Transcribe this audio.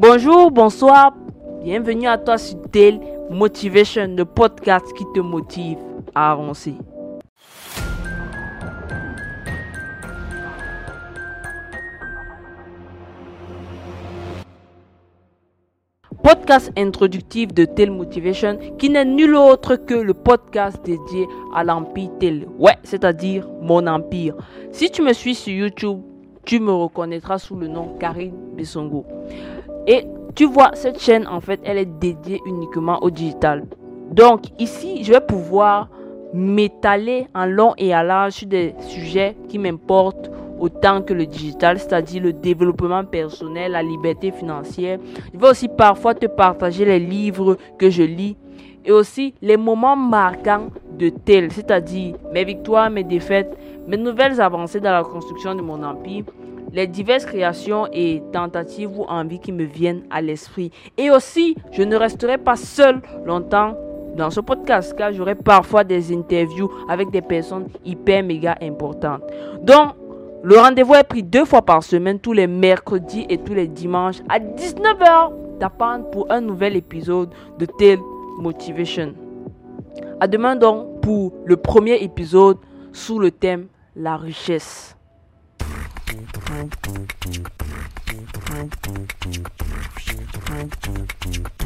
Bonjour, bonsoir, bienvenue à toi sur Tel Motivation, le podcast qui te motive à avancer. podcast introductif de Tel Motivation qui n'est nul autre que le podcast dédié à l'empire Tel. Ouais, c'est-à-dire mon empire. Si tu me suis sur YouTube, tu me reconnaîtra sous le nom Karine Bessongo. Et tu vois, cette chaîne, en fait, elle est dédiée uniquement au digital. Donc, ici, je vais pouvoir m'étaler en long et à large sur des sujets qui m'importent autant que le digital, c'est-à-dire le développement personnel, la liberté financière. Je vais aussi parfois te partager les livres que je lis et aussi les moments marquants de tel, c'est-à-dire mes victoires, mes défaites, mes nouvelles avancées dans la construction de mon empire, les diverses créations et tentatives ou envies qui me viennent à l'esprit. Et aussi, je ne resterai pas seul longtemps dans ce podcast car j'aurai parfois des interviews avec des personnes hyper méga importantes. Donc, le rendez-vous est pris deux fois par semaine, tous les mercredis et tous les dimanches à 19h. T'attendre pour un nouvel épisode de Tel Motivation. À demain donc pour le premier épisode sous le thème La richesse. Thank you.